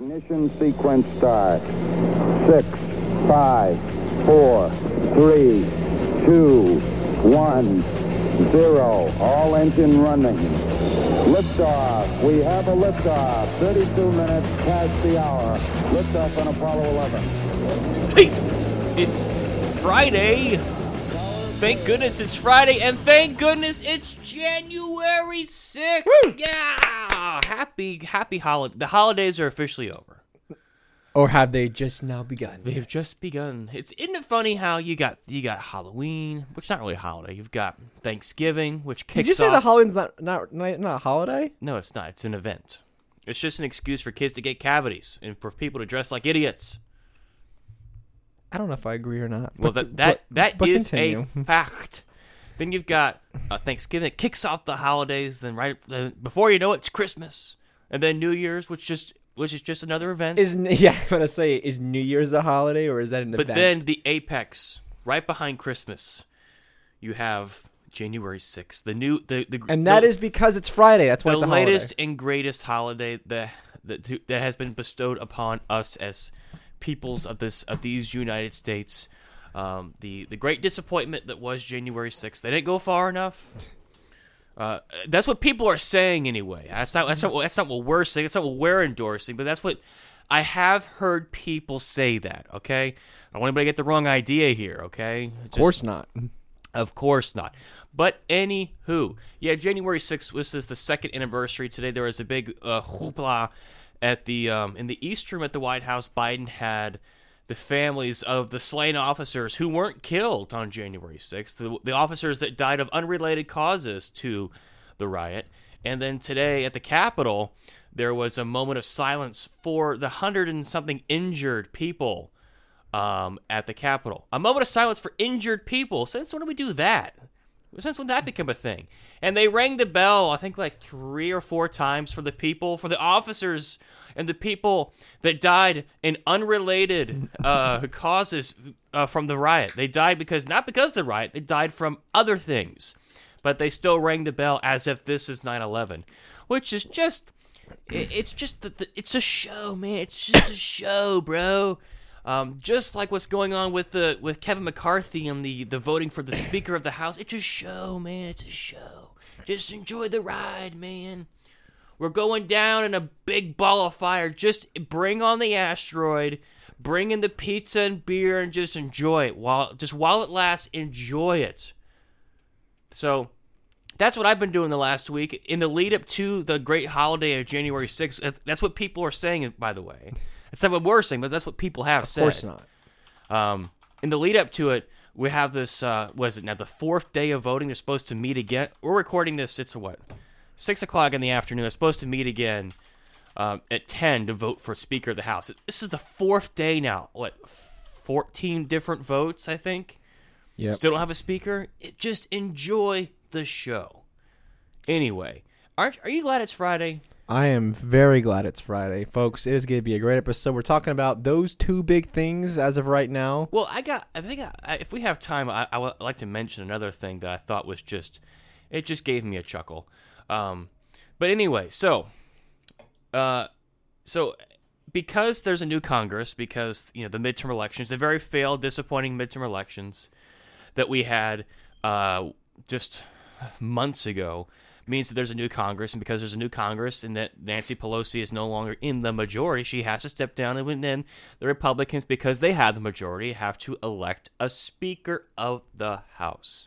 Ignition sequence start. Six, five, four, three, two, one, zero. All engine running. Liftoff. We have a liftoff. 32 minutes past the hour. Liftoff on Apollo 11. Hey, it's Friday. Thank goodness it's Friday, and thank goodness it's January 6th. Yeah! Happy, happy holiday. The holidays are officially over. Or have they just now begun? They've just begun. It's isn't it funny how you got you got Halloween, which is not really a holiday. You've got Thanksgiving, which kicks Did you say off. the Halloween's not not not, not a holiday? no, it's not. It's an event. It's just an excuse for kids to get cavities and for people to dress like idiots. I don't know if I agree or not. Well, but- that that but- that but is continue. a fact. Then you've got uh, Thanksgiving that kicks off the holidays. Then right then before you know it, it's Christmas, and then New Year's, which just which is just another event. Is yeah, I'm gonna say is New Year's a holiday or is that an but event? then the apex, right behind Christmas, you have January sixth, the new the the and that the, is because it's Friday. That's why the it's a latest holiday. and greatest holiday that that that has been bestowed upon us as peoples of this of these United States. Um, the the great disappointment that was January sixth. They didn't go far enough. Uh, that's what people are saying anyway. That's not that's not that's not what we're saying. That's not what we're endorsing. But that's what I have heard people say. That okay. I don't want anybody to get the wrong idea here. Okay. Of course not. Of course not. But anywho, yeah, January sixth. This is the second anniversary today. There was a big uh, hoopla at the um, in the East Room at the White House. Biden had the families of the slain officers who weren't killed on January sixth, the, the officers that died of unrelated causes to the riot. And then today at the Capitol, there was a moment of silence for the hundred and something injured people um, at the Capitol. A moment of silence for injured people. Since when do we do that? Since when that become a thing? And they rang the bell, I think like three or four times for the people, for the officers and the people that died in unrelated uh, causes uh, from the riot. They died because, not because of the riot, they died from other things. But they still rang the bell as if this is 9 11, which is just, it, it's just, the, it's a show, man. It's just a show, bro. Um, just like what's going on with the with Kevin McCarthy and the the voting for the Speaker of the House, it's a show, man. It's a show. Just enjoy the ride, man. We're going down in a big ball of fire. Just bring on the asteroid, bring in the pizza and beer, and just enjoy it while just while it lasts. Enjoy it. So that's what I've been doing the last week in the lead up to the great holiday of January 6th. That's- That's what people are saying, by the way. It's not what we're saying, but that's what people have Of said. Of course not. Um, in the lead up to it, we have this. Uh, was it now the fourth day of voting? They're supposed to meet again. We're recording this. It's a what? Six o'clock in the afternoon. They're supposed to meet again um, at ten to vote for Speaker of the House. This is the fourth day now. What? Fourteen different votes, I think. Yep. Still don't have a speaker. It, just enjoy the show. Anyway, aren't are you glad it's Friday? I am very glad it's Friday, folks. It is going to be a great episode. We're talking about those two big things as of right now. Well, I got. I think I, I, if we have time, I, I would like to mention another thing that I thought was just. It just gave me a chuckle. Um, but anyway, so, uh, so because there's a new Congress, because you know the midterm elections, the very failed, disappointing midterm elections that we had uh, just months ago, means that there's a new Congress, and because there's a new Congress, and that Nancy Pelosi is no longer in the majority, she has to step down, and then the Republicans, because they have the majority, have to elect a Speaker of the House.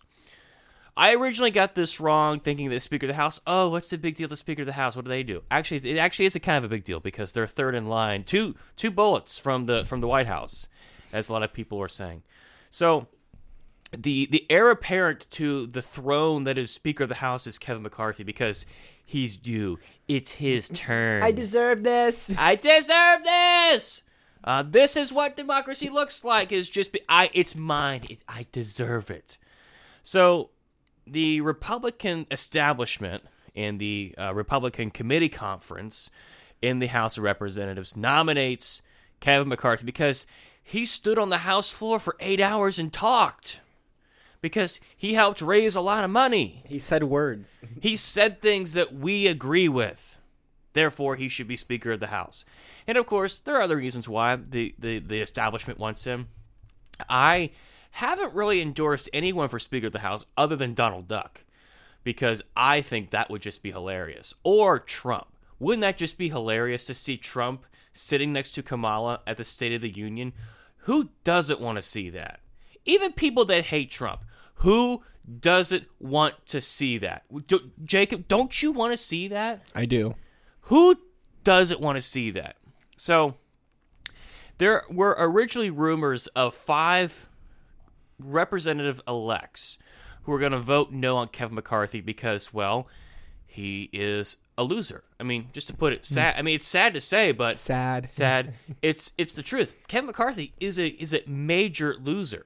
I originally got this wrong, thinking that Speaker of the House. Oh, what's the big deal? The Speaker of the House. What do they do? Actually, it actually is a kind of a big deal because they're third in line, two two bullets from the from the White House, as a lot of people are saying. So, the the heir apparent to the throne that is Speaker of the House is Kevin McCarthy because he's due. It's his turn. I deserve this. I deserve this. Uh, this is what democracy looks like. Is just be, I. It's mine. It, I deserve it. So, the Republican establishment and the uh, Republican committee conference in the House of Representatives nominates Kevin McCarthy because he stood on the House floor for eight hours and talked. Because he helped raise a lot of money. He said words. He said things that we agree with. Therefore, he should be Speaker of the House. And of course, there are other reasons why the, the, the establishment wants him. I haven't really endorsed anyone for Speaker of the House other than Donald Duck because I think that would just be hilarious. Or Trump. Wouldn't that just be hilarious to see Trump sitting next to Kamala at the State of the Union? Who doesn't want to see that? Even people that hate Trump. Who doesn't want to see that? Do, Jacob, don't you want to see that? I do. Who doesn't want to see that? So, there were originally rumors of five representative elects who are going to vote no on Kevin McCarthy because, well, he is a loser. I mean, just to put it sad. I mean, it's sad to say, but Sad. sad. it's it's the truth. Kevin McCarthy is a is a major loser.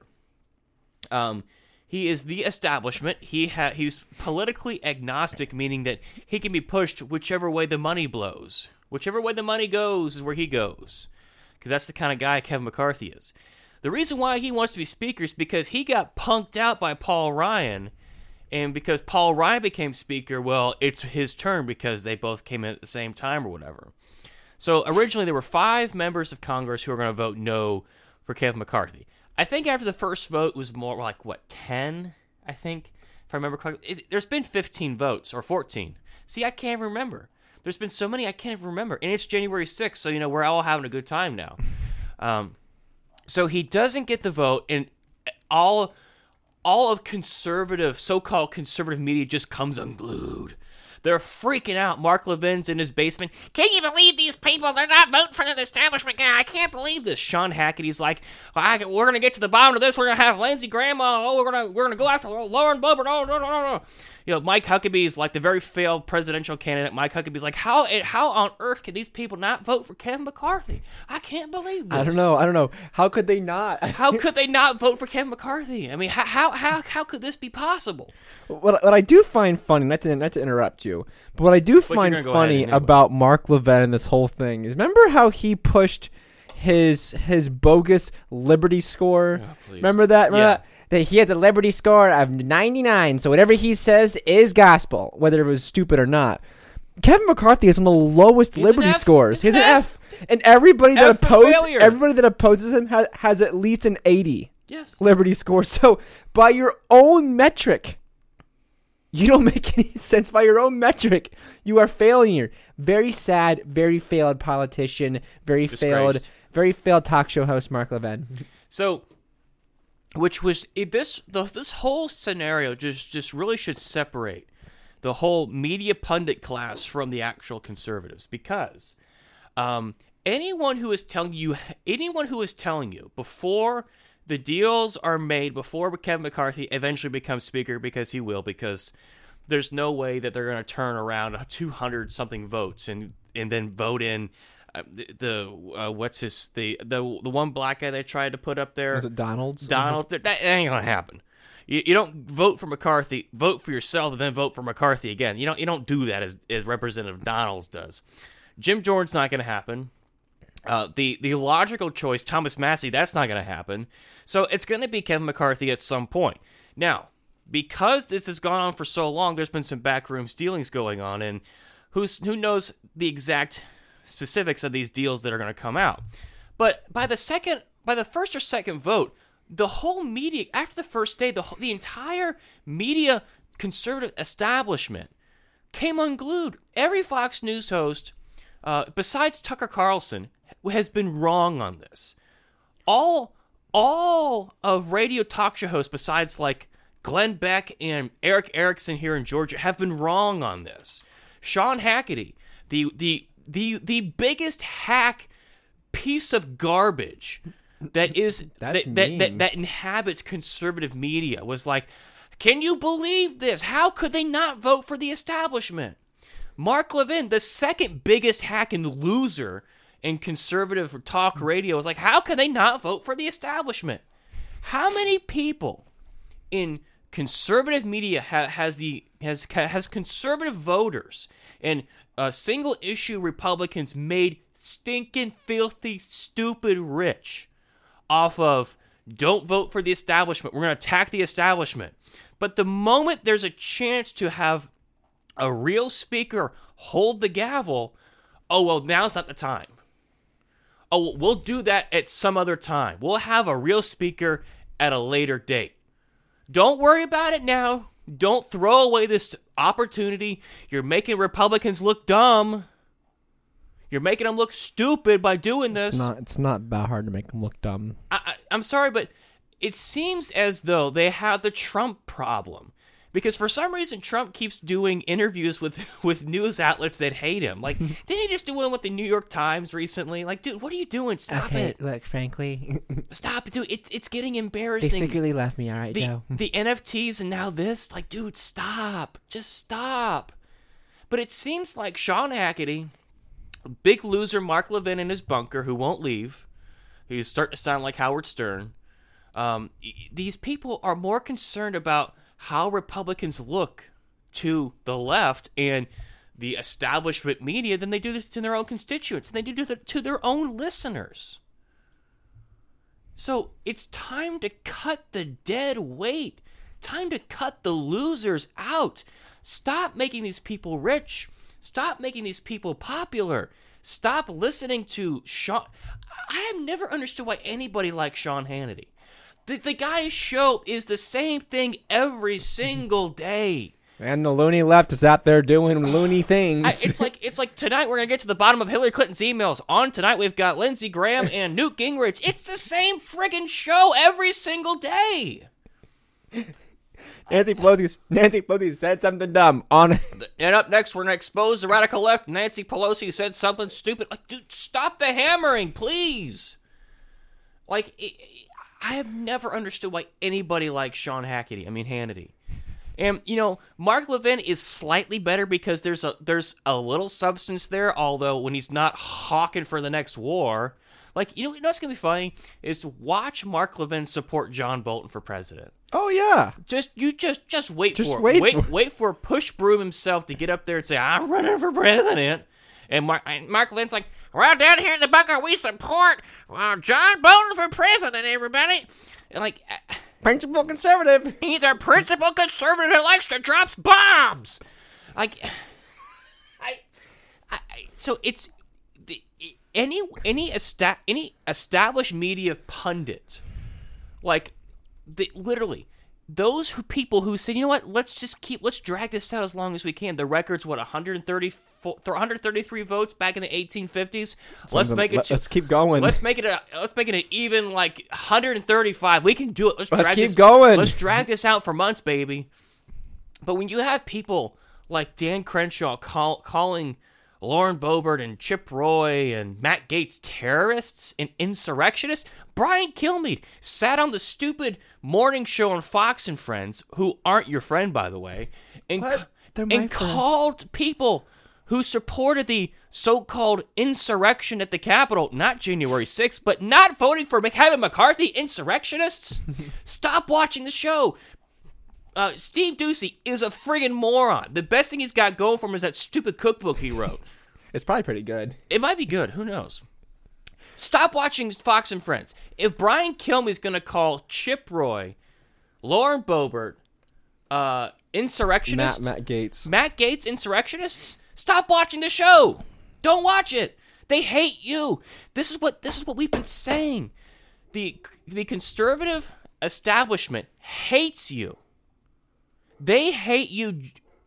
Um, he is the establishment. He ha- he's politically agnostic, meaning that he can be pushed whichever way the money blows. Whichever way the money goes is where he goes, because that's the kind of guy Kevin McCarthy is. The reason why he wants to be speaker is because he got punked out by Paul Ryan, and because Paul Ryan became speaker, well, it's his turn because they both came in at the same time or whatever. So originally there were five members of Congress who were going to vote no for Kevin McCarthy. I think after the first vote was more like what ten, I think, if I remember correctly. It, there's been 15 votes or 14. See, I can't remember. There's been so many I can't even remember, and it's January 6th, so you know we're all having a good time now. Um, so he doesn't get the vote, and all all of conservative, so-called conservative media just comes unglued. They're freaking out. Mark Levin's in his basement. Can you believe these people? They're not voting for the establishment guy. I can't believe this. Sean Hackett's like, we're gonna get to the bottom of this. We're gonna have Lindsey Graham. Oh, we're gonna we're gonna go after Lauren Boebert. Oh, no, no, no, no. You know, Mike Huckabee is like the very failed presidential candidate. Mike Huckabee is like, how how on earth can these people not vote for Kevin McCarthy? I can't believe this. I don't know. I don't know. How could they not? How could they not vote for Kevin McCarthy? I mean, how how how, how could this be possible? what, what I do find funny, not to not to interrupt you, but what I do you're find funny anyway. about Mark Levin and this whole thing is remember how he pushed his his bogus Liberty score? Oh, remember that? Remember Yeah. that? That he had the Liberty score of 99, so whatever he says is gospel, whether it was stupid or not. Kevin McCarthy is on the lowest He's Liberty F. scores. He's He's an an F. And everybody that F for opposes everybody that opposes him has, has at least an 80. Yes. Liberty score. So by your own metric, you don't make any sense by your own metric. You are failing here. Very sad, very failed politician, very failed, very failed talk show host Mark Levin. So, which was it, this the, this whole scenario just just really should separate the whole media pundit class from the actual conservatives because um, anyone who is telling you anyone who is telling you before the deals are made before Kevin McCarthy eventually becomes speaker because he will because there's no way that they're going to turn around 200 something votes and and then vote in the, the uh, what's his the the the one black guy they tried to put up there Was it Donalds? Donald that, that ain't gonna happen. You, you don't vote for McCarthy, vote for yourself, and then vote for McCarthy again. You don't you don't do that as as Representative Donalds does. Jim Jordan's not gonna happen. Uh, the the logical choice, Thomas Massie, that's not going to happen. So it's going to be Kevin McCarthy at some point. Now, because this has gone on for so long, there's been some backroom dealings going on, and who's who knows the exact specifics of these deals that are going to come out. But by the second, by the first or second vote, the whole media after the first day, the the entire media conservative establishment came unglued. Every Fox News host, uh, besides Tucker Carlson, has been wrong on this. All all of radio talk show hosts, besides like Glenn Beck and Erick Erickson here in Georgia, have been wrong on this. Sean Hackett, the the the the biggest hack piece of garbage that is that, that, that that inhabits conservative media was like, can you believe this? How could they not vote for the establishment? Mark Levin, the second biggest hack and loser in conservative talk radio, was like, how can they not vote for the establishment? How many people in conservative media ha- has the has has conservative voters and uh, single issue Republicans made stinking filthy stupid rich off of don't vote for the establishment. We're going to attack the establishment. But the moment there's a chance to have a real speaker hold the gavel, oh well, now's not the time. Oh, we'll do that at some other time. We'll have a real speaker at a later date. Don't worry about it now. Don't throw away this opportunity. You're making Republicans look dumb. You're making them look stupid by doing this. It's not. It's not that hard to make them look dumb. I, I, I'm sorry, but it seems as though they have the Trump problem. Because for some reason Trump keeps doing interviews with with news outlets that hate him. Like, didn't he just do one with the New York Times recently? Like, dude, what are you doing? Stop okay, it! look, frankly, Stop it, dude! It, it's getting embarrassing. they secretly left me. All right, the Joe. the NFTs and now this. Like, dude, stop! Just stop. But it seems like Sean Hackety, big loser Mark Levin in his bunker who won't leave. He's starting to sound like Howard Stern. Um, these people are more concerned about how Republicans look to the left and the establishment media than they do to their own constituents. and they do to, to their own listeners. So it's time to cut the dead weight. Time to cut the losers out. Stop making these people rich. Stop making these people popular. Stop listening to Sean. I have never understood why anybody likes Sean Hannity. The, the guy's show is the same thing every single day. And the loony left is out there doing loony things. I, it's like it's like tonight we're gonna get to the bottom of Hillary Clinton's emails. On tonight we've got Lindsey Graham and Newt Gingrich. It's the same friggin' show every single day. Nancy Pelosi. Nancy Pelosi said something dumb on. And up next, we're gonna expose the radical left. Nancy Pelosi said something stupid. Like, dude, stop the hammering, please. Like, i I have never understood why anybody likes Sean Hackety. I mean Hannity. And you know, Mark Levin is slightly better because there's a there's a little substance there. Although when he's not hawking for the next war, like you know, you know what's gonna be funny is to watch Mark Levin support John Bolton for president. Oh yeah. Just you just just wait Just for it. wait wait for- wait for Push Broom himself to get up there and say I'm running for president. And Mark, and Mark Lynn's like, well, down here in the bunker, we support uh, John Bolton for president, everybody. And like, uh, Principal conservative. he's a principal conservative who likes to drop bombs. Like, I, I, I- so it's the, any any esta- any established media pundit, like, the, literally. Those who people who said, you know what, let's just keep, let's drag this out as long as we can. The record's what 134, 133 votes back in the 1850s. Let's make it. Let- to- let's keep going. Let's make it a. Let's make it an even like 135. We can do it. Let's, Let's keep this, going. Let's drag this out for months, baby. But when you have people like Dan Crenshaw call, calling Lauren Boebert and Chip Roy and Matt Gaetz terrorists and insurrectionists, Brian Kilmeade sat on the stupid morning show on Fox and Friends, who aren't your friend, by the way, and, ca- and called people who supported the so-called insurrection at the Capitol, not January 6th, but not voting for Kevin McCarthy, insurrectionists. Stop watching the show. Uh, Steve Doocy is a friggin' moron. The best thing he's got going for him is that stupid cookbook he wrote. It's probably pretty good. It might be good. Who knows? Stop watching Fox and Friends. If Brian Kilmeade's going to call Chip Roy, Lauren Boebert, uh, Matt insurrectionists, Matt Gaetz. Matt Gaetz insurrectionists, stop watching the show. Don't watch it. They hate you. This is what this is what we've been saying. The the conservative establishment hates you. They hate you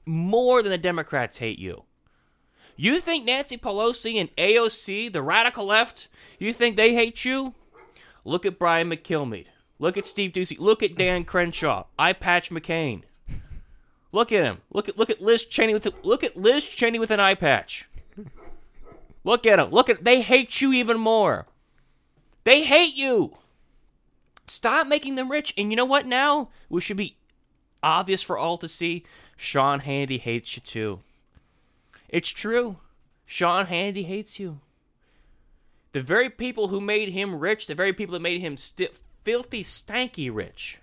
more than the Democrats hate you. You think Nancy Pelosi and AOC, the radical left, you think they hate you? Look at Brian McKilmeade. Look at Steve Doocy. Look at Dan Crenshaw. I Patch McCain. Look at him. Look at look at Liz Cheney with look at Liz Cheney with an eye patch. Look at him. Look at they hate you even more. They hate you. Stop making them rich. And you know what now? We should be obvious for all to see. Sean Hannity hates you too. It's true. Sean Hannity hates you. The very people who made him rich, the very people that made him sti- filthy, stanky rich,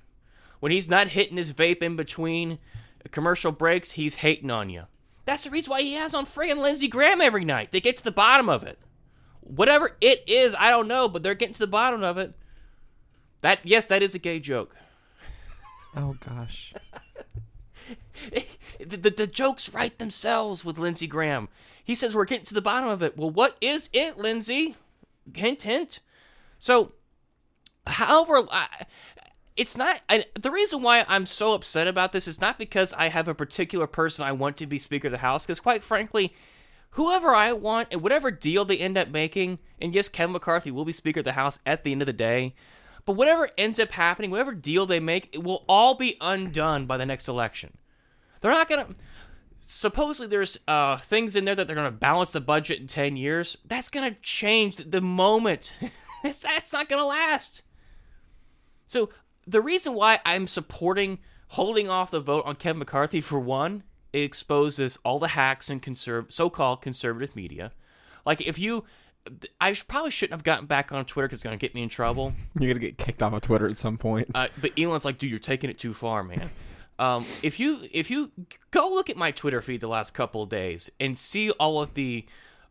when he's not hitting his vape in between commercial breaks, he's hating on you. That's the reason why he has on friggin' Lindsey Graham every night. They get to the bottom of it. Whatever it is, I don't know, but they're getting to the bottom of it. That yes, that is a gay joke. Oh gosh. the, the, the jokes write themselves with Lindsey Graham. He says we're getting to the bottom of it. Well, what is it, Lindsey? Hint, hint. So, however, it's not. I, the reason why I'm so upset about this is not because I have a particular person I want to be Speaker of the House, because quite frankly, whoever I want and whatever deal they end up making, and yes, Kevin McCarthy will be Speaker of the House at the end of the day, but whatever ends up happening, whatever deal they make, it will all be undone by the next election. They're not going to. Supposedly, there's uh, things in there that they're going to balance the budget in 10 years. That's going to change the moment. that's, not going to last. So, the reason why I'm supporting holding off the vote on Kevin McCarthy, for one, it exposes all the hacks in conserv- so-called conservative media. Like if you, I probably shouldn't have gotten back on Twitter because it's gonna get me in trouble. You're gonna get kicked off of Twitter at some point. Uh, but Elon's like, dude, you're taking it too far, man. Um, if you if you go look at my Twitter feed the last couple of days and see all of the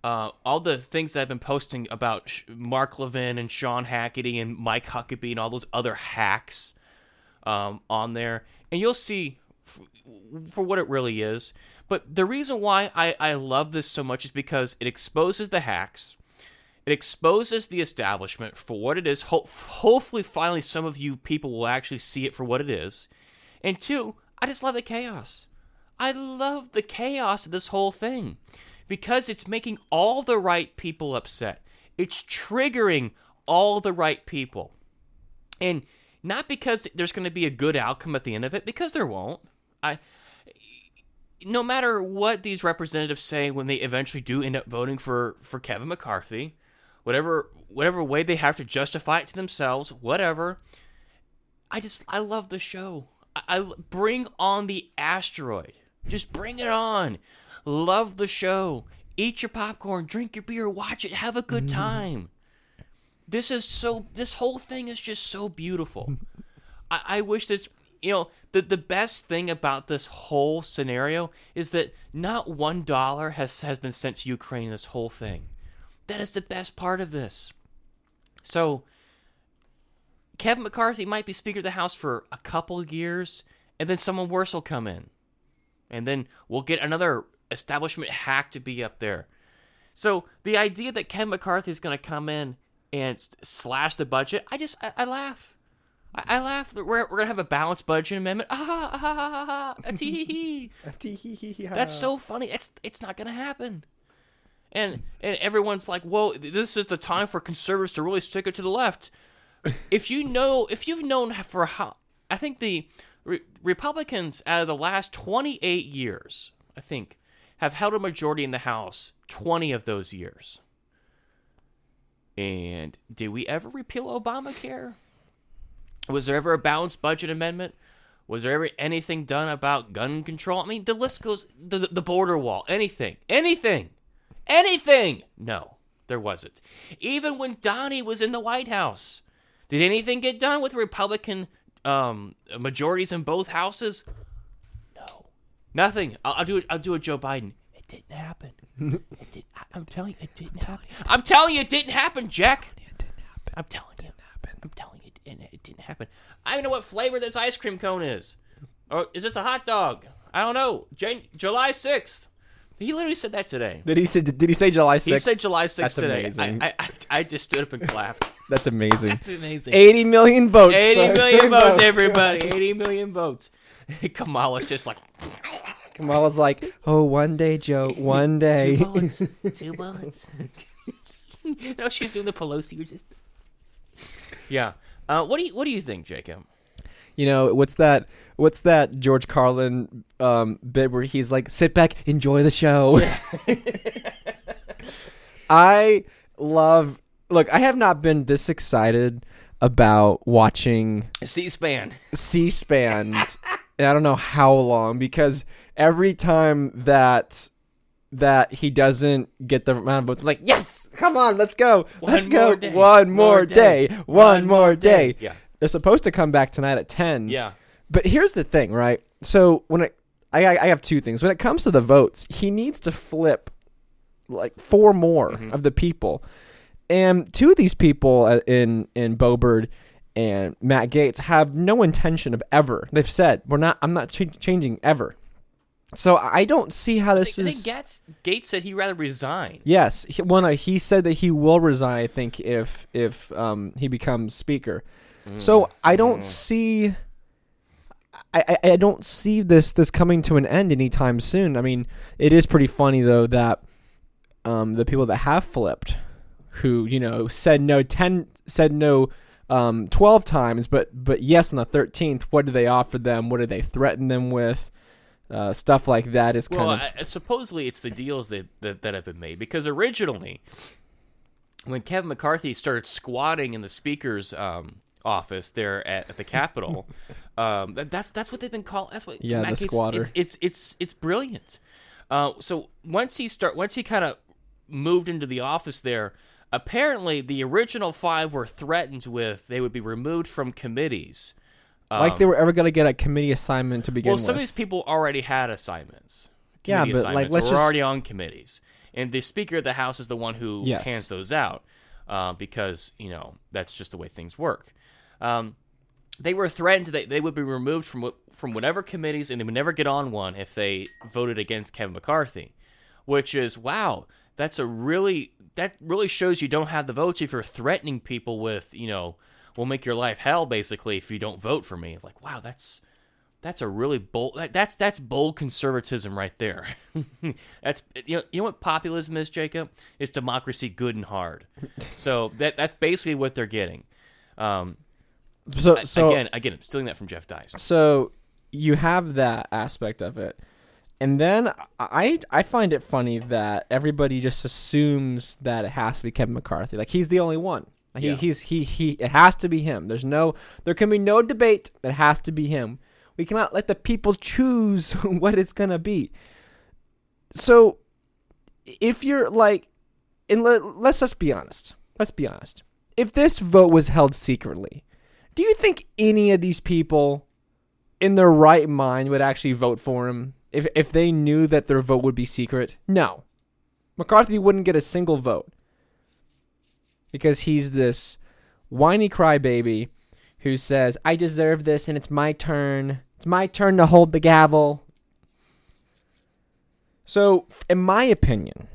uh, all the things that I've been posting about Sh- Mark Levin and Sean Hackett and Mike Huckabee and all those other hacks um, on there, and you'll see f- for what it really is. But the reason why I, I love this so much is because it exposes the hacks. It exposes the establishment for what it is. Ho- hopefully, finally, some of you people will actually see it for what it is. And two, I just love the chaos. I love the chaos of this whole thing because it's making all the right people upset. It's triggering all the right people. And not because there's going to be a good outcome at the end of it, because there won't. I no matter what these representatives say when they eventually do end up voting for for Kevin McCarthy, whatever whatever way they have to justify it to themselves, whatever. I just I love the show. I, I bring on the asteroid. Just bring it on. Love the show. Eat your popcorn, drink your beer, watch it, have a good mm. time. This is so. This whole thing is just so beautiful. I, I wish this. You know, the the best thing about this whole scenario is that not one dollar has has been sent to Ukraine. This whole thing. That is the best part of this. So, Kevin McCarthy might be Speaker of the House for a couple of years, and then someone worse will come in, and then we'll get another establishment hack to be up there. So the idea that Kevin McCarthy is going to come in and slash the budget, I just I, I laugh. I, I laugh. We're, we're gonna have a balanced budget amendment. Ah, ah, ah, ah, ah, ah, tee hee hee. That's so funny. It's it's not gonna happen. And and everyone's like, well, this is the time for conservatives to really stick it to the left. If you know, if you've known for how, I think the re- Republicans out of the last 28 years, I think, have held a majority in the House 20 of those years. And did we ever repeal Obamacare? Was there ever a balanced budget amendment? Was there ever anything done about gun control? I mean, the list goes the the border wall, anything, anything, anything. No, there wasn't. Even when Donnie was in the White House, did anything get done with Republican um, majorities in both houses? No, nothing. I'll, I'll do it. I'll do a Joe Biden. It didn't happen. it did. I, I'm telling you, it didn't happen. I'm telling you, it didn't happen, Jack. It didn't happen. I'm telling you. I'm telling you, it, it didn't happen. I don't know what flavor this ice cream cone is. Or is this a hot dog? I don't know. Jan- July 6th. He literally said that today. Did he say? Did he say July 6th? He said July 6th That's today. amazing. I, I, I just stood up and clapped. That's amazing. That's amazing. 80 million votes. 80 bro. million votes, everybody. 80 million votes. Kamala's just like, Kamala's like, oh, one day, Joe, one day. two bullets. Two bullets. no, she's doing the Pelosi. You're just. Yeah. Uh, what do you What do you think, Jacob? You know what's that? What's that George Carlin um, bit where he's like, "Sit back, enjoy the show." I love. Look, I have not been this excited about watching C-SPAN. C-SPAN. and I don't know how long because every time that that he doesn't get the amount of votes, I'm like, yes, come on, let's go, One let's go, day. one more More day, day. one One more more day. day. Yeah. They're supposed to come back tonight at ten. Yeah. But here's the thing, right? So when it, I, I I have two things. When it comes to the votes, he needs to flip like four more Mm-hmm. of the people, and two of these people uh, in in Boebert and Matt Gaetz have no intention of ever. They've said we're not. I'm not ch- changing ever. So I don't see how I this think, I is. think Gaetz, Gaetz said he'd rather resign. Yes, he, one. uh, He said that he will resign. I think if if um, he becomes speaker. So I don't see. I, I, I don't see this this coming to an end anytime soon. I mean, it is pretty funny though that um, the people that have flipped, who you know said no ten said no um, twelve times, but but yes on the thirteenth. What do they offer them? What do they threaten them with? Uh, stuff like that is Well, kind of I, supposedly it's the deals that, that that have been made because originally, when Kevin McCarthy started squatting in the speaker's um, office there at, at the Capitol, um, that, that's that's what they've been called. That's what Yeah, the squatter. It's it's it's, it's brilliant. Uh, so once he start once he kind of moved into the office there. Apparently, the original five were threatened with they would be removed from committees. like they were ever going to get a committee assignment to begin Well, with. Well, some of these people already had assignments. Yeah, but, like, let's were just- already on committees, and the Speaker of the House is the one who Yes. hands those out uh, because you know that's just the way things work. Um, they were threatened that they would be removed from from whatever committees, and they would never get on one if they voted against Kevin McCarthy. Which is wow, that's a really that really shows you don't have the votes if you're threatening people with you know we'll make your life hell basically if you don't vote for me. Like wow, that's that's a really bold. that- That's that's bold conservatism right there. that's you know you know what populism is, Jacob? It's democracy, good and hard. So that that's basically what they're getting. Um, so so again, again, I'm stealing that from Jeff Deist. so you have that aspect of it. And then i i find it funny that everybody just assumes that it has to be kevin mccarthy. Like he's the only one. He, Yeah. he's he he it has to be him. There's no there can be no debate that it has to be him. We cannot let the people choose what it's gonna be. So if you're like and let, let's just be honest. Let's be honest. If this vote was held secretly do you think any of these people in their right mind would actually vote for him if if they knew that their vote would be secret? No. McCarthy wouldn't get a single vote because he's this whiny crybaby who says, "I deserve this and it's my turn. It's my turn to hold the gavel." So, in my opinion,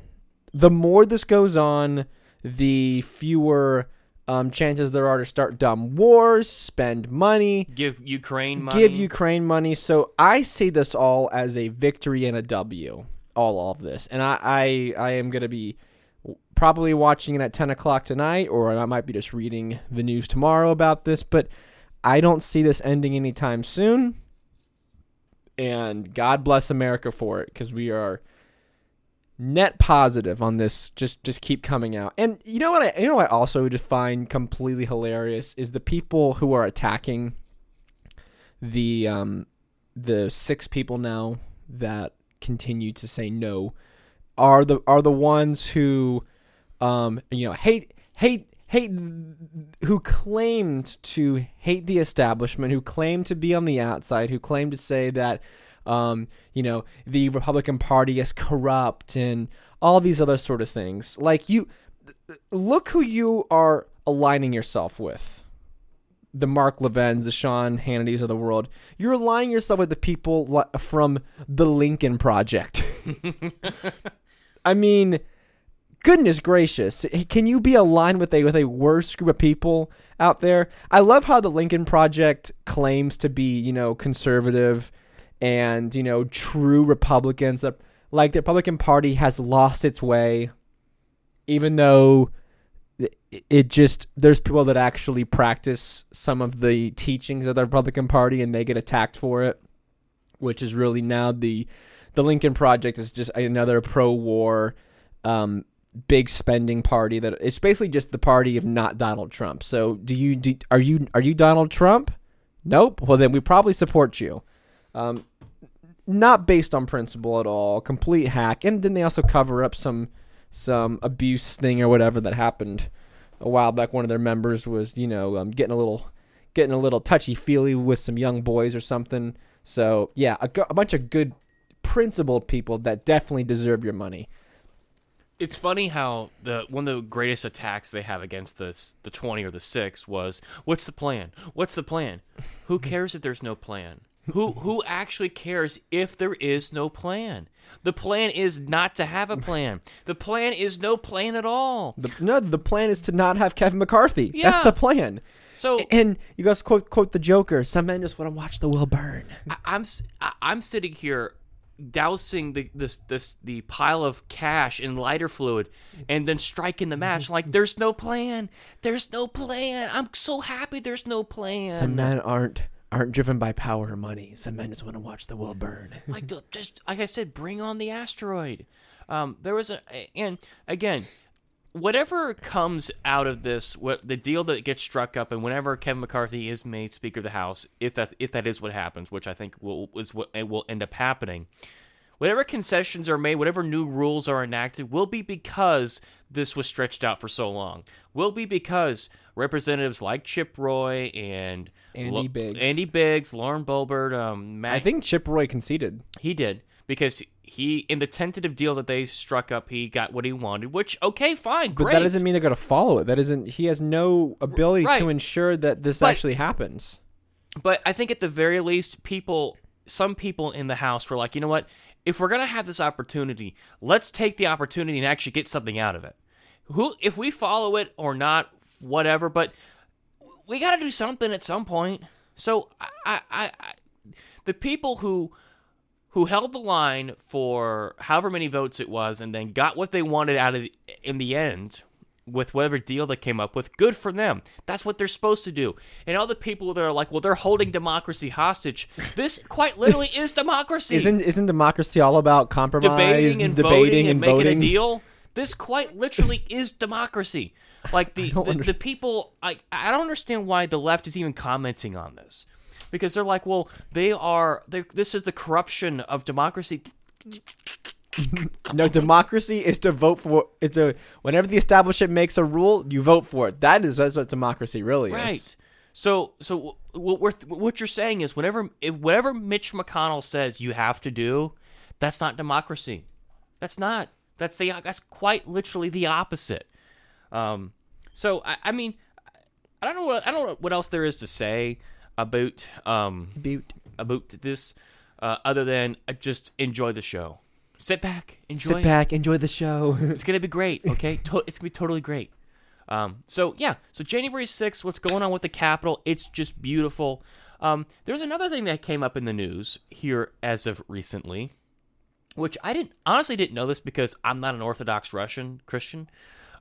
the more this goes on, the fewer um, chances there are to start dumb wars, spend money, Give Ukraine money. give Ukraine money. So I see this all as a victory and a W. All of this, and I I, I am gonna be probably watching it at ten o'clock tonight, or I might be just reading the news tomorrow about this. But I don't see this ending anytime soon. And God bless America for it, because we are net positive on this. Just just keep coming out. And you know what? I you know what I also just find completely hilarious is the people who are attacking the um the six people now that continue to say no are the are the ones who um you know hate hate hate who claimed to hate the establishment who claimed to be on the outside who claimed to say that um you know the Republican party is corrupt and all these other sort of things like you look who you are aligning yourself with the Mark Levins, the Sean Hannitys of the world. You're aligning yourself with the people from the Lincoln Project. I mean, goodness gracious, can you be aligned with a with a worse group of people out there? I love how the Lincoln Project claims to be, you know, conservative and you know true Republicans. That like the Republican Party has lost its way, even though it- just there's people that actually practice some of the teachings of the Republican Party and they get attacked for it, which is really now the the Lincoln Project is just another pro-war, um, big spending party that it's basically just the party of not Donald Trump. So do you do, are you are you Donald Trump? Nope. Well then we probably support you. Um, not based on principle at all. Complete hack. And then they also cover up some some abuse thing or whatever that happened a while back. One of their members was, you know, um, getting a little getting a little touchy feely with some young boys or something. So yeah, a, a bunch of good principled people that definitely deserve your money. It's funny how the one of the greatest attacks they have against the the twenty or the six was, "What's the plan? What's the plan? Who cares if there's no plan? Who who actually cares if there is no plan? The plan is not to have a plan. The plan is no plan at all. The, no, the plan is to not have Kevin McCarthy. Yeah. That's the plan. So And you guys quote quote the Joker. Some men just want to watch the wheel burn. I, I'm I'm sitting here dousing the this this the pile of cash in lighter fluid and then striking the match like there's no plan. There's no plan. I'm so happy there's no plan. Some men aren't aren't driven by power or money. Some men just want to watch the world burn. like just like I said, bring on the asteroid. Um, there was a and again, whatever comes out of this, what the deal that gets struck up, and whenever Kevin McCarthy is made Speaker of the House, if that if that is what happens, which I think will is what will end up happening. Whatever concessions are made, whatever new rules are enacted, will be because this was stretched out for so long. Will be because representatives like Chip Roy and Andy Biggs. Andy Biggs, Lauren Boebert, um, Matt I think Chip Roy conceded. he did because he in the tentative deal that they struck up, he got what he wanted. Which okay, fine, But that doesn't mean they're going to follow it. That isn't. He has no ability Right. to ensure that this But- actually happens. but I think at the very least, people, some people in the house were like, you know what? If we're gonna have this opportunity, let's take the opportunity and actually get something out of it. Who, if we follow it or not, whatever. But we got to do something at some point. So I, I, I, the people who who held the line for however many votes it was, and then got what they wanted out of in the end with whatever deal they came up with. Good for them. That's what they're supposed to do. And all the people that are like, well, they're holding democracy hostage. This quite literally is democracy. Isn't isn't democracy all about compromise, debating and debating voting and, and making voting? a deal. This quite literally is democracy. Like the the, the people, I I don't understand why the left is even commenting on this, because they're like, well, they are. They, this is the corruption of democracy. No, democracy is to vote for is to whenever the establishment makes a rule, you vote for it. That is that's what democracy really is. Right. So so what we're what you're saying is whenever if whatever Mitch McConnell says you have to do, that's not democracy. That's not. That's the that's quite literally the opposite. Um. So I, I mean, I don't know what I don't know what else there is to say about um about, about this, uh, other than uh, just enjoy the show. Sit back, enjoy. Sit back, enjoy the show. It's gonna be great. Okay, to- it's gonna be totally great. Um, so yeah, so January sixth, what's going on with the Capitol? It's just beautiful. Um, there's another thing that came up in the news here as of recently, which I didn't honestly didn't know this because I'm not an Orthodox Russian Christian.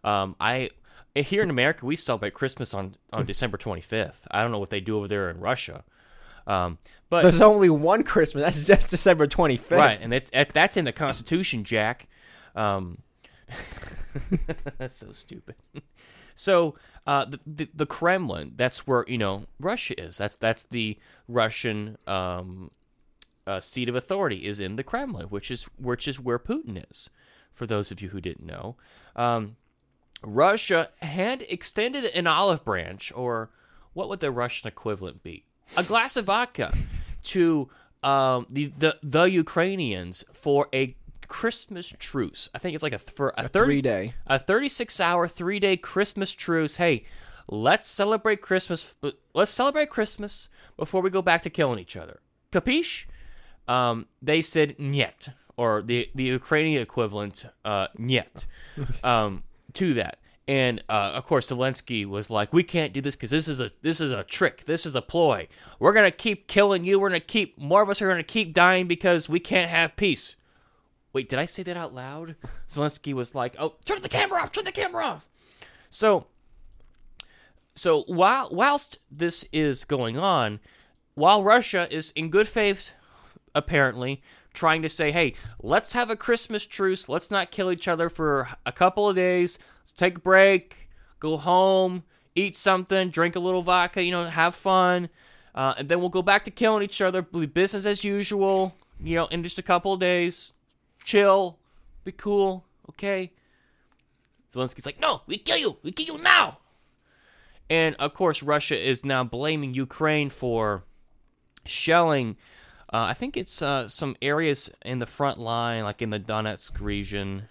Um, I here in America we celebrate Christmas on on December 25th. I don't know what they do over there in Russia. Um, but There's only one Christmas. That's just December 25th. right, and it's that's in the Constitution, Jack. Um, that's so stupid. So uh, the, the the Kremlin, that's where you know Russia is. That's that's the Russian um, uh, seat of authority is in the Kremlin, which is which is where Putin is. For those of you who didn't know, um, Russia had extended an olive branch, or what would the Russian equivalent be? A glass of vodka to um, the, the the Ukrainians for a Christmas truce. I think it's like a for a, 30 three-day. a 36 hour, three day Christmas truce. Hey, let's celebrate Christmas. Let's celebrate Christmas before we go back to killing each other. Capiche? Um, they said niet, or the, the Ukrainian equivalent, uh, niet, um, to that. And uh, of course, Zelensky was like, "We can't do this because this is a this is a trick. This is a ploy. We're gonna keep killing you. We're gonna keep more of us are gonna keep dying because we can't have peace." Wait, did I say that out loud? Zelensky was like, "Oh, turn the camera off! Turn the camera off!" So, so while whilst this is going on, while Russia is in good faith, apparently trying to say, "Hey, let's have a Christmas truce. Let's not kill each other for a couple of days. Let's take a break, go home, eat something, drink a little vodka, you know, have fun, uh, and then we'll go back to killing each other. Be business as usual, you know, in just a couple of days. Chill, be cool, okay." Zelensky's like, "No, we kill you. We kill you now." And of course, Russia is now blaming Ukraine for shelling. Uh, I think it's uh, some areas in the front line, like in the Donetsk region.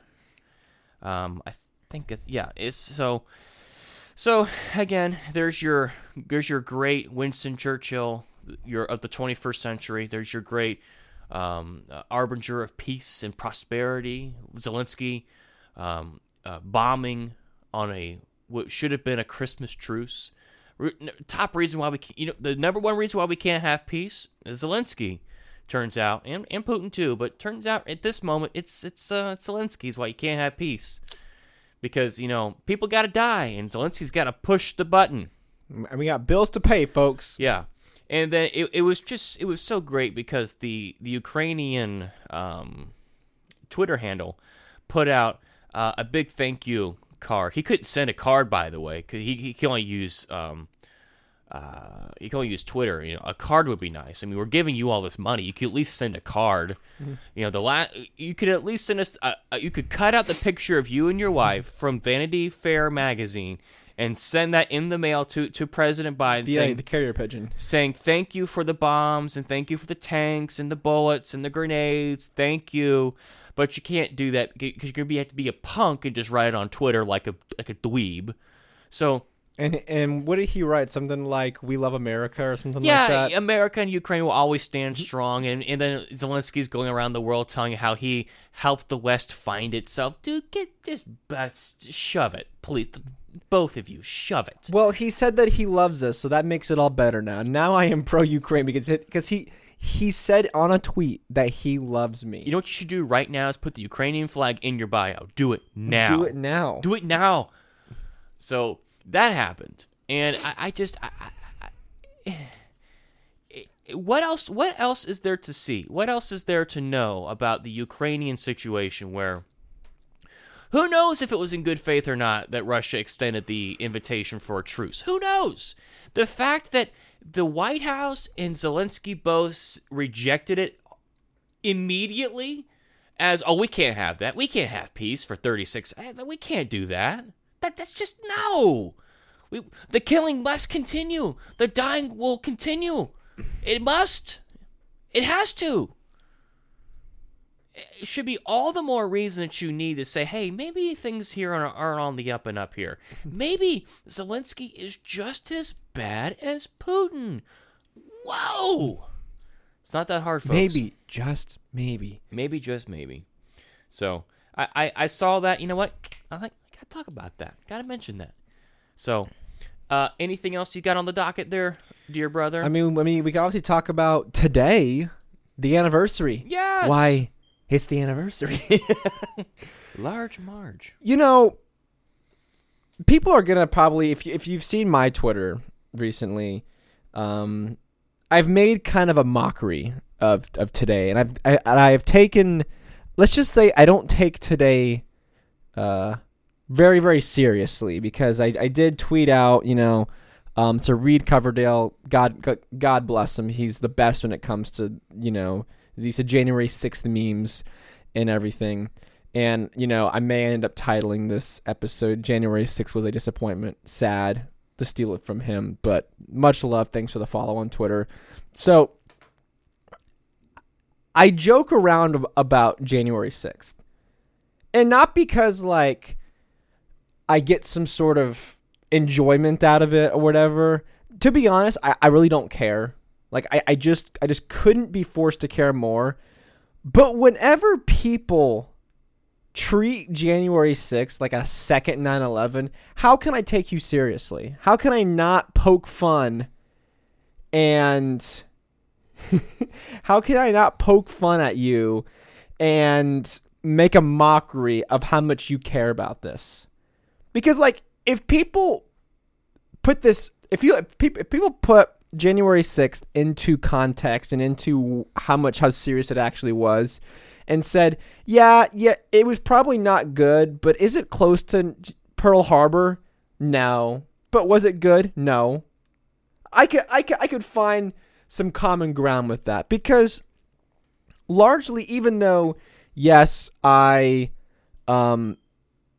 Um, I think it's yeah. It's so. So again, there's your there's your great Winston Churchill your of the 21st century. There's your great um, uh, arbinger of peace and prosperity, Zelensky, um, uh, bombing on a what should have been a Christmas truce. Re- top reason why we can, you know the number one reason why we can't have peace is Zelensky. Turns out, and, and Putin too, but turns out at this moment it's it's uh, Zelensky's why you can't have peace because you know people got to die and Zelensky's got to push the button. And we got bills to pay, folks. Yeah, and then it, it was just it was so great because the the Ukrainian um, Twitter handle put out uh, a big thank you card. He couldn't send a card, by the way, because he he can only use um, uh, you can only use Twitter. You know, a card would be nice. I mean, we're giving you all this money. You could at least send a card. You know, the last you could at least send us. Uh, uh, you could cut out the picture of you and your wife from Vanity Fair magazine and send that in the mail to to President Biden, The, saying the carrier pigeon. saying thank you for the bombs and thank you for the tanks and the bullets and the grenades. Thank you. But you can't do that because you're gonna be have to be a punk and just write it on Twitter like a like a dweeb. So And and what did he write? Something like "We love America" or something yeah, like that. Yeah, America and Ukraine will always stand strong, and, and then Zelensky's going around the world telling you how he helped the West find itself. Dude, get just uh, shove it, please. Both of you, shove it. Well, he said that he loves us, so that makes it all better now. Now I am pro Ukraine because it, because he he said on a tweet that he loves me. You know what you should do right now is put the Ukrainian flag in your bio. Do it now. Do it now. Do it now. So that happened, and I, I just, I, I, I, what else? What else is there to see? What else is there to know about the Ukrainian situation? Where who knows if it was in good faith or not that Russia extended the invitation for a truce? Who knows? The fact that the White House and Zelensky both rejected it immediately as oh we can't have that we can't have peace for 36 eh, we can't do that that that's just no we, the killing must continue the dying will continue it must it has to it should be all the more reason that you need to say hey maybe things here are, are on the up and up here maybe zelensky is just as bad as putin whoa it's not that hard folks Maybe, just maybe. maybe just maybe. So I, I, I saw that. You know what? I like. I gotta talk about that. Gotta mention that. So, uh, anything else you got on the docket there, dear brother? I mean, I mean, we can obviously talk about today, the anniversary. yes. Why? It's the anniversary. large Marge? you know, people are gonna probably if you, if you've seen my Twitter recently, um, I've made kind of a mockery of of today, and I've I, and I've taken, let's just say, I don't take today, uh, very very seriously because I I did tweet out, you know. Um, so Reed Coverdale, God, God, bless him. He's the best when it comes to you know these January sixth memes and everything. And, you know, I may end up titling this episode January 6th was a disappointment. Sad to steal it from him, but much love. Thanks for the follow on Twitter. So I joke around about January 6th. And not because, like, I get some sort of enjoyment out of it or whatever. To be honest, I, I really don't care. Like I, I just I just couldn't be forced to care more. But whenever people treat January 6th like a second 9/11, how can I take you seriously? How can I not poke fun and how can I not poke fun at you and make a mockery of how much you care about this? Because like if people put this if you if people, put January 6th into context and into how much how serious it actually was and said, "Yeah, yeah, it was probably not good, but is it close to Pearl Harbor? No. But was it good? No." I could I could I could find some common ground with that because largely even though yes, I um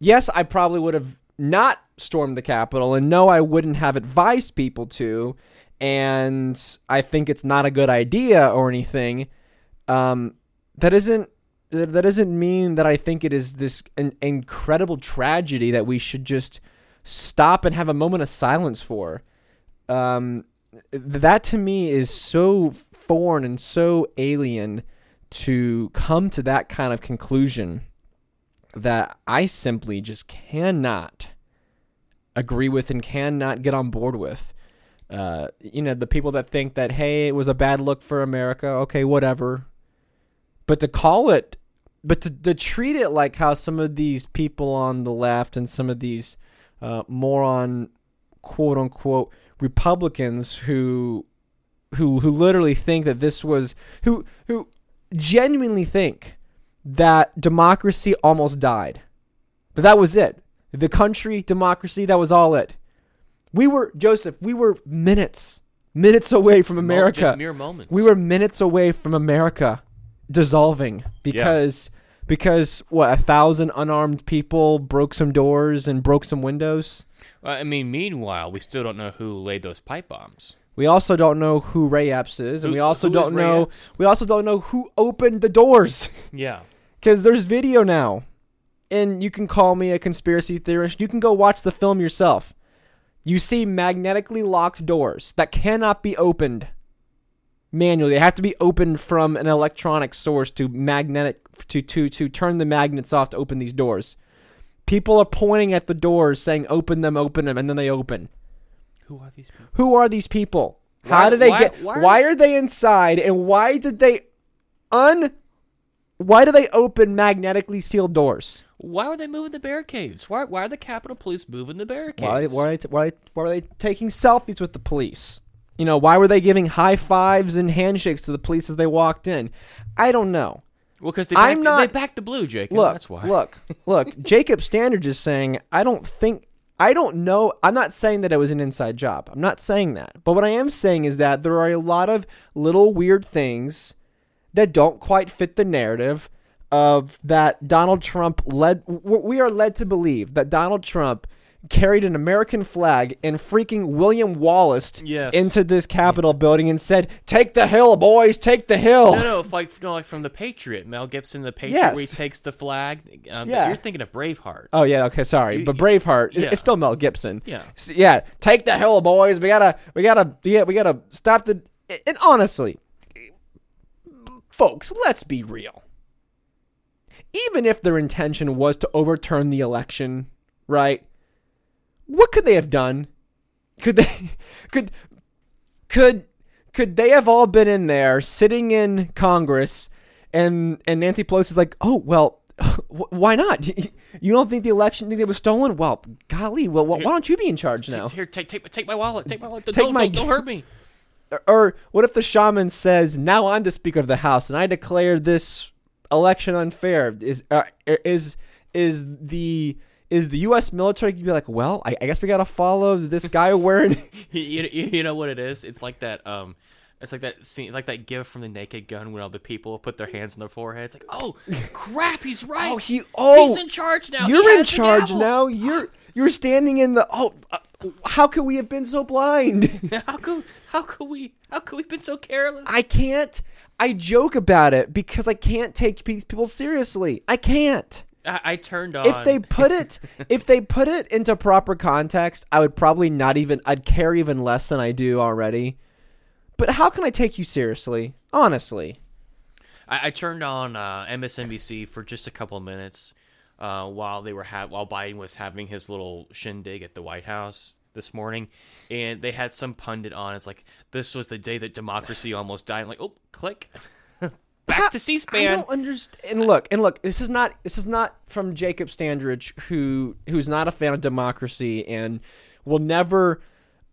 yes, I probably would have not storm the Capitol, and no, I wouldn't have advised people to, and I think it's not a good idea or anything. Um, that isn't that doesn't mean that I think it is this an incredible tragedy that we should just stop and have a moment of silence for. Um, that to me is so foreign and so alien to come to that kind of conclusion that I simply just cannot agree with and cannot get on board with. Uh, you know, the people that think that, hey, it was a bad look for America, okay, whatever. But to call it, but to, to treat it like how some of these people on the left and some of these uh, moron, quote unquote, Republicans who who who literally think that this was who who genuinely think that democracy almost died. But that was it. The country, democracy, that was all it. We were Joseph, we were minutes minutes away from America. Just mere moments. We were minutes away from America dissolving because because what a thousand unarmed people broke some doors and broke some windows. I mean, meanwhile, we still don't know who laid those pipe bombs. We also don't know who Ray Epps is, and Who- we also don't know Epps? we also don't know who opened the doors Yeah. because there's video now, and you can call me a conspiracy theorist. You can go watch the film yourself. You see magnetically locked doors that cannot be opened manually. They have to be opened from an electronic source to magnetic to to to turn the magnets off to open these doors. People are pointing at the doors saying open them, open them, and then they open. Who are these people? Who are these people? How Why- did they why- get why are why are they inside and why did they un why do they open magnetically sealed doors? Why were they moving the barricades? Why, why are the Capitol Police moving the barricades? Why, why, are they, why, why are they taking selfies with the police? You know, why were they giving high fives and handshakes to the police as they walked in? I don't know. Well, because they, I'm not- they backed the blue, Jacob. Look, That's why. look, look. Jacob Standridge is saying, I don't think, I don't know. I'm not saying that it was an inside job. I'm not saying that. But what I am saying is that there are a lot of little weird things that don't quite fit the narrative of that Donald Trump led. We are led to believe that Donald Trump carried an American flag and freaking William Wallace Yes. into this Capitol building and said, "Take the hill, boys! Take the hill." No, no, if like no, like from the Patriot, Mel Gibson, the Patriot, where he takes the flag. Um, Yeah. you're thinking of Braveheart. Oh yeah, okay, sorry, You- but Braveheart, yeah. it's still Mel Gibson. Yeah. S- yeah. Take the hill, boys. We gotta, we gotta, yeah, we gotta stop the. And honestly, folks, let's be real. Even if their intention was to overturn the election, right? What could they have done? Could they, could, could, could they have all been in there sitting in Congress, and and Nancy Pelosi's like, oh well, why not? You don't think the election think it was stolen? Well, golly, well, why don't you be in charge now? Here, take, take, take my wallet. Take my wallet. Take don't, my- don't, don't hurt me. Or- Or what if the shaman says, "Now I'm the Speaker of the House, and I declare this election unfair"? Is uh, is is the is the U.S. military gonna be like, "Well, I, I guess we gotta follow this guy wearing"? you, you, know what it is? It's like that. Um, it's like that scene, like that gift from the Naked Gun when all the people put their hands on their foreheads. Like, oh crap, he's right. Oh, he- oh, he's in charge now. You're in charge now. You're you're standing in the. Oh, uh, how could we have been so blind? How could how could we how could we been so careless? I can't. I joke about it because I can't take pe- people seriously. I can't. I, I turned on. if they put it if they put it into proper context i would probably not even i'd care even less than i do already but how can i take you seriously honestly I, I turned on uh, MSNBC for just a couple of minutes uh, while they were ha- while Biden was having his little shindig at the White House this morning, and they had some pundit on. It's like this was the day that democracy almost died. I'm like, oh, click, back to i C-SPAN. don't understand and look and look this is not this is not from jacob standridge who who's not a fan of democracy and will never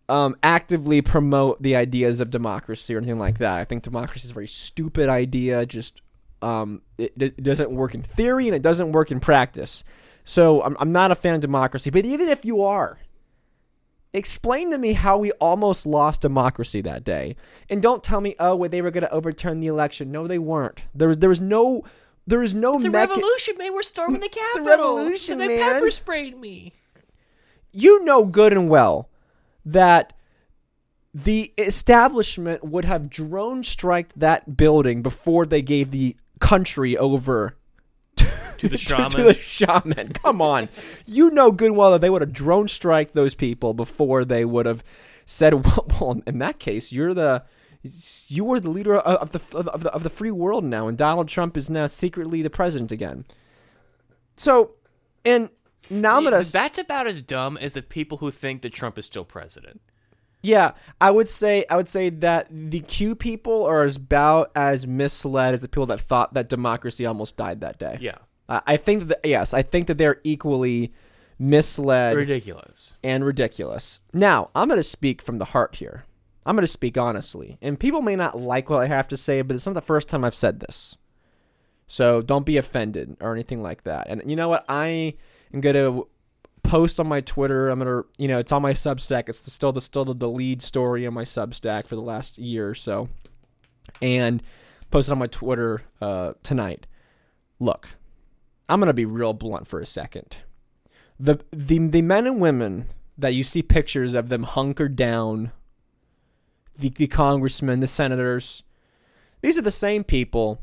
um, actively promote the ideas of democracy or anything like that. I think democracy is a very stupid idea. Just um, it, it doesn't work in theory and it doesn't work in practice. So I'm, I'm not a fan of democracy. But even if you are, explain to me how we almost lost democracy that day, and don't tell me, oh, well, they were going to overturn the election. No, they weren't. There was there was no there was no it's a mecha- revolution, man. We're storming the It's a Capitol. revolution, and they man. pepper sprayed me. you know good and well that the establishment would have drone striked that building before they gave the country over to the shaman. to the shaman. Come on, you know good and well that they would have drone strike those people before they would have said, well, well, in that case, you're the you were the leader of the, of the of the free world now, and Donald Trump is now secretly the president again. So, and gonna That's about as dumb as the people who think that Trump is still president. Yeah, I would say I would say that the Q people are as about as misled as the people that thought that democracy almost died that day. Yeah. I I think that yes, I think that they're equally misled Ridiculous. and ridiculous. Now, I'm going to speak from the heart here. I'm going to speak honestly. And people may not like what I have to say, but it's not the first time I've said this. So don't be offended or anything like that. And you know what? I am going to post on my Twitter. I'm going to, you know, it's on my Substack. It's still the still the lead story on my Substack for the last year or so. And post it on my Twitter uh, tonight. Look, I'm going to be real blunt for a second. The the the men and women that you see pictures of them hunkered down, the, the congressmen, the senators, these are the same people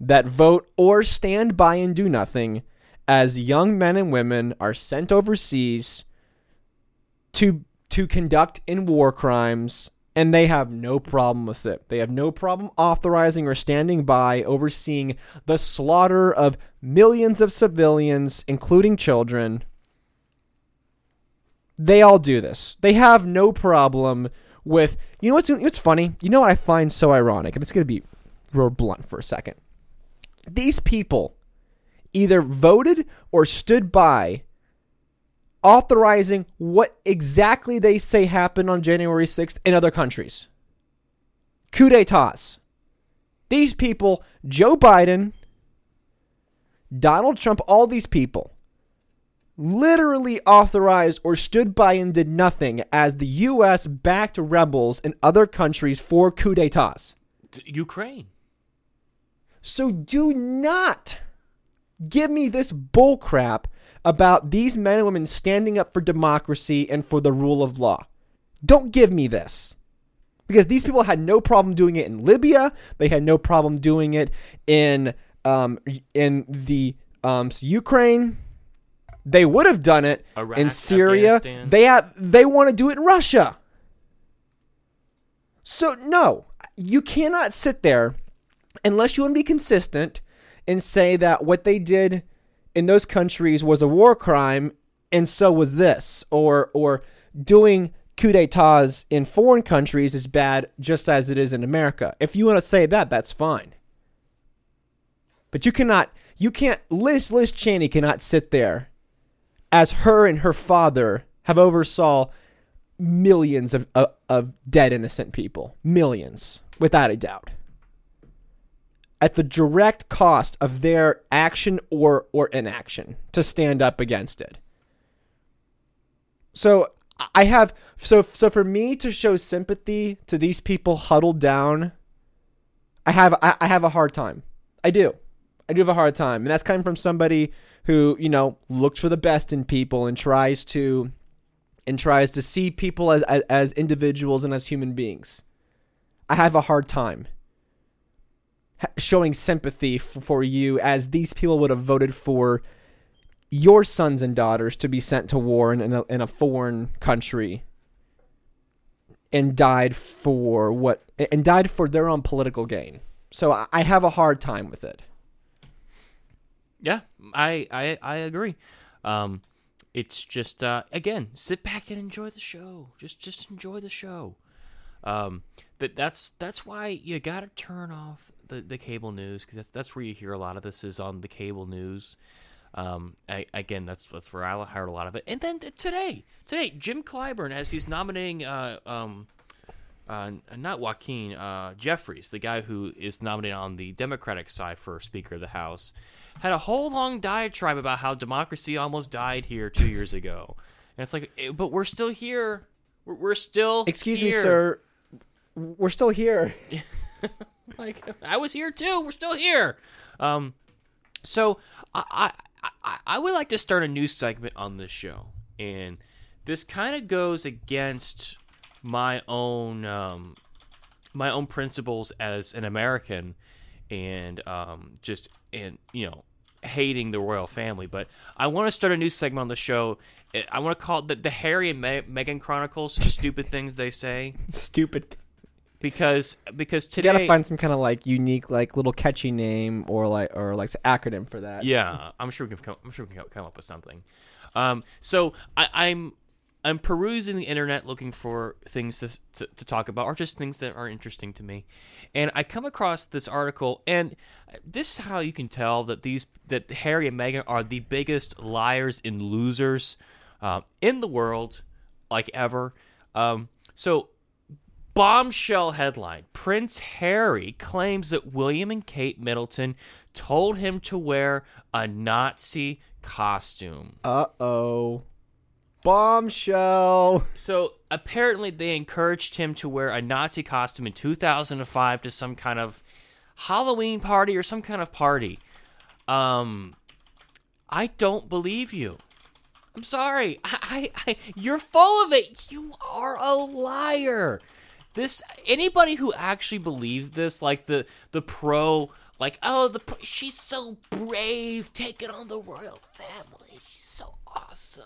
that vote or stand by and do nothing as young men and women are sent overseas to to conduct in war crimes and they have no problem with it. They have no problem authorizing or standing by overseeing the slaughter of millions of civilians including children they all do this. They have no problem with. You know what's what's funny? You know what I find so ironic, and it's going to be real blunt for a second. These people either voted or stood by authorizing what exactly they say happened on January 6th in other countries. Coup d'etats. These people, Joe Biden, Donald Trump, all these people literally authorized or stood by and did nothing as the U.S. backed rebels in other countries for coup d'etats. Ukraine. So do not give me this bullcrap about these men and women standing up for democracy and for the rule of law. Don't give me this. Because these people had no problem doing it in Libya. They had no problem doing it in um, in the um, Ukraine. They would have done it Iraq, in Syria. They have, they want to do it in Russia. So no, you cannot sit there unless you want to be consistent and say that what they did in those countries was a war crime and so was this or or doing coup d'etats in foreign countries is bad just as it is in America. If you want to say that, that's fine. But you cannot you can't Liz Liz Cheney cannot sit there as her and her father have oversaw millions of, of, of dead innocent people. Millions, without a doubt. At the direct cost of their action or, or inaction to stand up against it. So I have so so for me to show sympathy to these people huddled down, I have I, I have a hard time. I do. I do have a hard time. And that's coming from somebody who, you know, looks for the best in people and tries to and tries to see people as as, as individuals and as human beings. I have a hard time showing sympathy for you as these people would have voted for your sons and daughters to be sent to war in, a, in a foreign country and died for what and died for their own political gain. So I, I have a hard time with it. Yeah, I I, I agree. Um, it's just uh, again, sit back and enjoy the show. Just just enjoy the show. Um, but that's that's why you got to turn off the, the cable news because that's that's where you hear a lot of this is on the cable news. Um, I, again, that's that's where I heard a lot of it. And then today, today, Jim Clyburn, as he's nominating, uh, um, uh, not Joaquin, uh, Jeffries, the guy who is nominated on the Democratic side for Speaker of the House, had a whole long diatribe about how democracy almost died here two years ago. And it's like, eh, but we're still here. We're, we're still. Excuse me, sir. We're still here. Like I was here too. We're still here. Um, so I, I I I would like to start a new segment on this show, and this kind of goes against my own um, my own principles as an American, and um, just and you know hating the royal family. But I want to start a new segment on the show. I- I want to call it the, the Harry and Me- Meghan Chronicles. Stupid things they say Stupid. Because because today You gotta find some kind of like unique, like little catchy name or like or like acronym for that. Yeah, I'm sure we can come. I'm sure we can come up with something. Um, so I, I'm I'm perusing the internet looking for things to, to to talk about, or just things that are interesting to me, and I come across this article, and this is how you can tell that these that Harry and Meghan are the biggest liars and losers uh, in the world, like ever. Um, so bombshell headline Prince Harry claims that William and Kate Middleton told him to wear a Nazi costume. Uh oh. Bombshell. So apparently, they encouraged him to wear a Nazi costume in 2005 to some kind of Halloween party or some kind of party. Um, I don't believe you. I'm sorry. I, I, I you're full of it. You are a liar. This anybody who actually believes this, like the the pro, like oh the she's so brave, taking on the royal family. She's so awesome.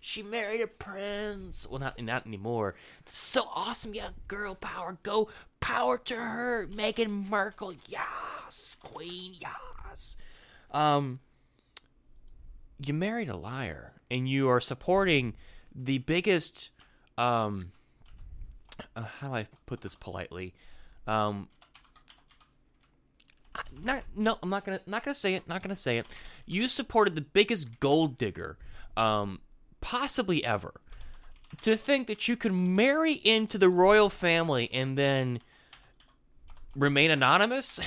She married a prince. Well, not not anymore. So awesome, yeah, girl power. Go power to her, Meghan Markle. Yes, queen. Yes. Um, you married a liar, and you are supporting the biggest. Um, uh, how do I put this politely? Um, not no, I'm not gonna not gonna say it. Not gonna say it. You supported the biggest gold digger, um, possibly ever. To think that you could marry into the royal family and then remain anonymous,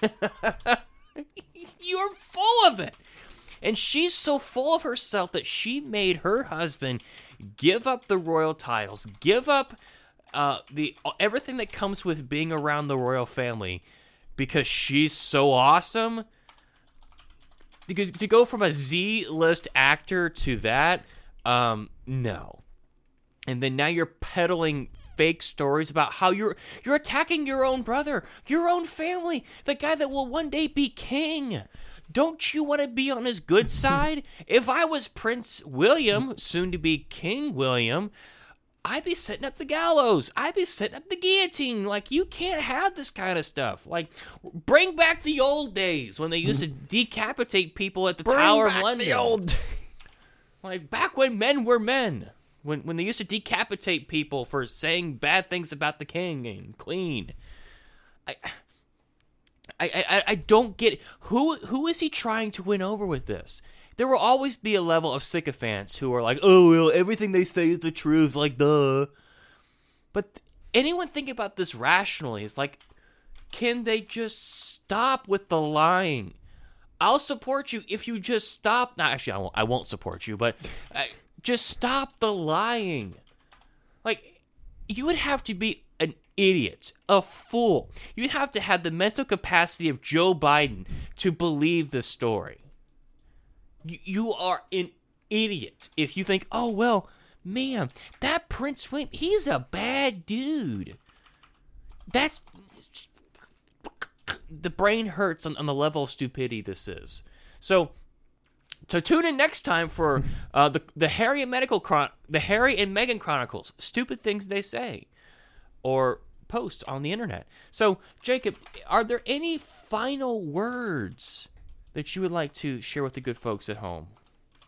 you're full of it. And she's so full of herself that she made her husband give up the royal titles, give up uh, the everything that comes with being around the royal family, because she's so awesome. To go- to go from a Z-list actor to that, um, no. And then now you're peddling fake stories about how you're you're attacking your own brother, your own family, the guy that will one day be king. Don't you want to be on his good side? if I was Prince William, soon to be King William, I'd be setting up the gallows. I'd be setting up the guillotine. Like you can't have this kind of stuff. Like bring back the old days when they used to decapitate people at the Tower of London. Like back when men were men. When when they used to decapitate people for saying bad things about the king and queen. I I I, I don't get who who is he trying to win over with this? There will always be a level of sycophants who are like, "Oh, well, everything they say is the truth," like duh. But anyone think about this rationally is like, can they just stop with the lying? I'll support you if you just stop. No, actually, I won't. I won't support you, but uh, just stop the lying. Like, you would have to be an idiot, a fool. You'd have to have the mental capacity of Joe Biden to believe this story. You, are an idiot if you think, oh well, man, that Prince William, he's a bad dude. That's the brain hurts on, on the level of stupidity this is. So, so tune in next time for uh, the the Harry and Medical Chron- the Harry and Meghan Chronicles. Stupid things they say, or post on the internet. So, Jacob, are there any final words that you would like to share with the good folks at home?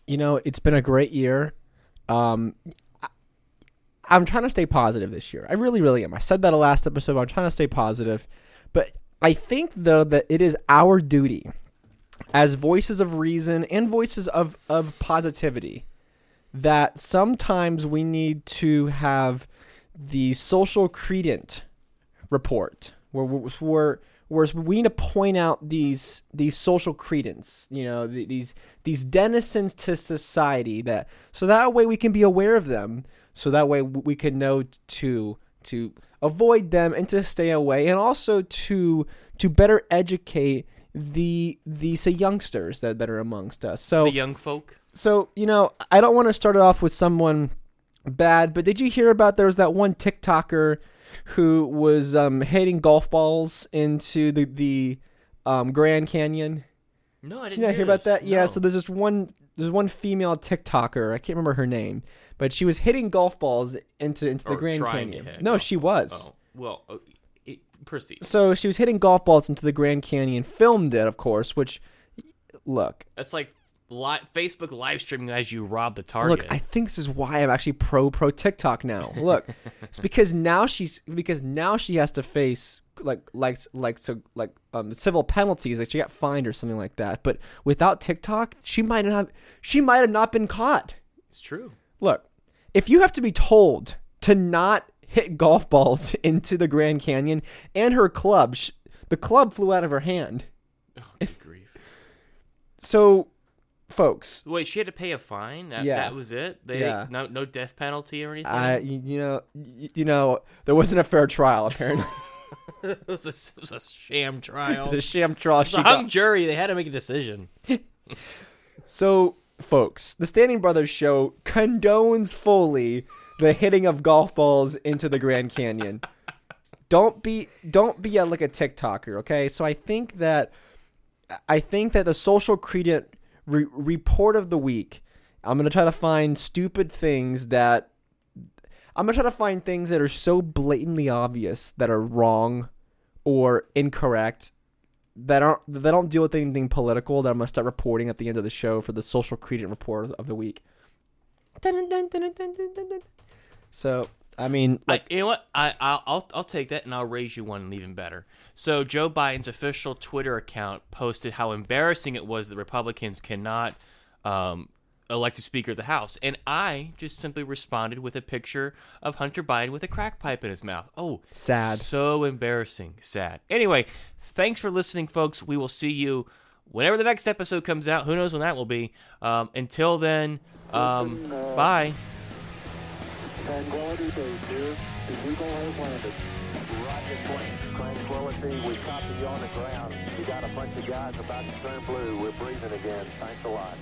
You know, it's been a great year. Um, I, I'm trying to stay positive this year. I really, really am. I said that last episode. I'm trying to stay positive, but I think though that it is our duty as voices of reason and voices of of positivity that sometimes we need to have the social credit report where where where we need to point out these these social credence you know th- these these denizens to society that so that way we can be aware of them so that way we can know to to avoid them and to stay away and also to to better educate the these uh, youngsters that, that are amongst us so The young folk. so you know, I don't want to start it off with someone bad, but did you hear about there was that one TikToker who was um, hitting golf balls into the the um, Grand Canyon? No, I Did didn't you not hear about this. that? Yeah. So there's this one. There's one female TikToker. I can't remember her name, but she was hitting golf balls into into the Or Grand Canyon. No, golf she was. Oh, well, uh, it, proceed. So she was hitting golf balls into the Grand Canyon. Filmed it, of course. Which, look, That's like li- Facebook live streaming as you rob the target. Look, I think this is why I'm actually pro pro TikTok now. Look, it's because now she's because now she has to face like like like so like um civil penalties like she got fined or something like that. But without TikTok, she might not have she might have not been caught. it's true. Look, if you have to be told to not hit golf balls into the Grand Canyon and her club, sh- the club flew out of her hand. Oh, good grief. So, folks, Wait, she had to pay a fine. That, Yeah. that was it. They Yeah. no no death penalty or anything. I you, know you, know there wasn't a fair trial apparently. it, was a, it was a sham trial. It's a sham trial. She a got- hung jury. They had to make a decision. So, folks, the Standing Brothers show condones fully the hitting of golf balls into the Grand Canyon. don't be don't be a, like a TikToker, okay? So I think that I think that the social credit re- report of the week. I'm gonna try to find stupid things that I'm gonna try to find things that are so blatantly obvious that are wrong or incorrect that aren't that don't deal with anything political that I'm gonna start reporting at the end of the show for the social credit report of the week. So I mean, like, I, you know what? I, I'll, I'll I'll take that and I'll raise you one even better. So Joe Biden's official Twitter account posted how embarrassing it was that Republicans cannot um, elect a Speaker of the House, and I just simply responded with a picture of Hunter Biden with a crack pipe in his mouth. Oh, Sad. So embarrassing. Sad. Anyway, thanks for listening, folks. We will see you whenever the next episode comes out. Who knows when that will be? Um, until then, um, bye. Tranquility Base here. The Eagle has landed. Roger, plane. Tranquility, we copy you on the ground. You got a bunch of guys about to turn blue. We're breathing again. Thanks a lot.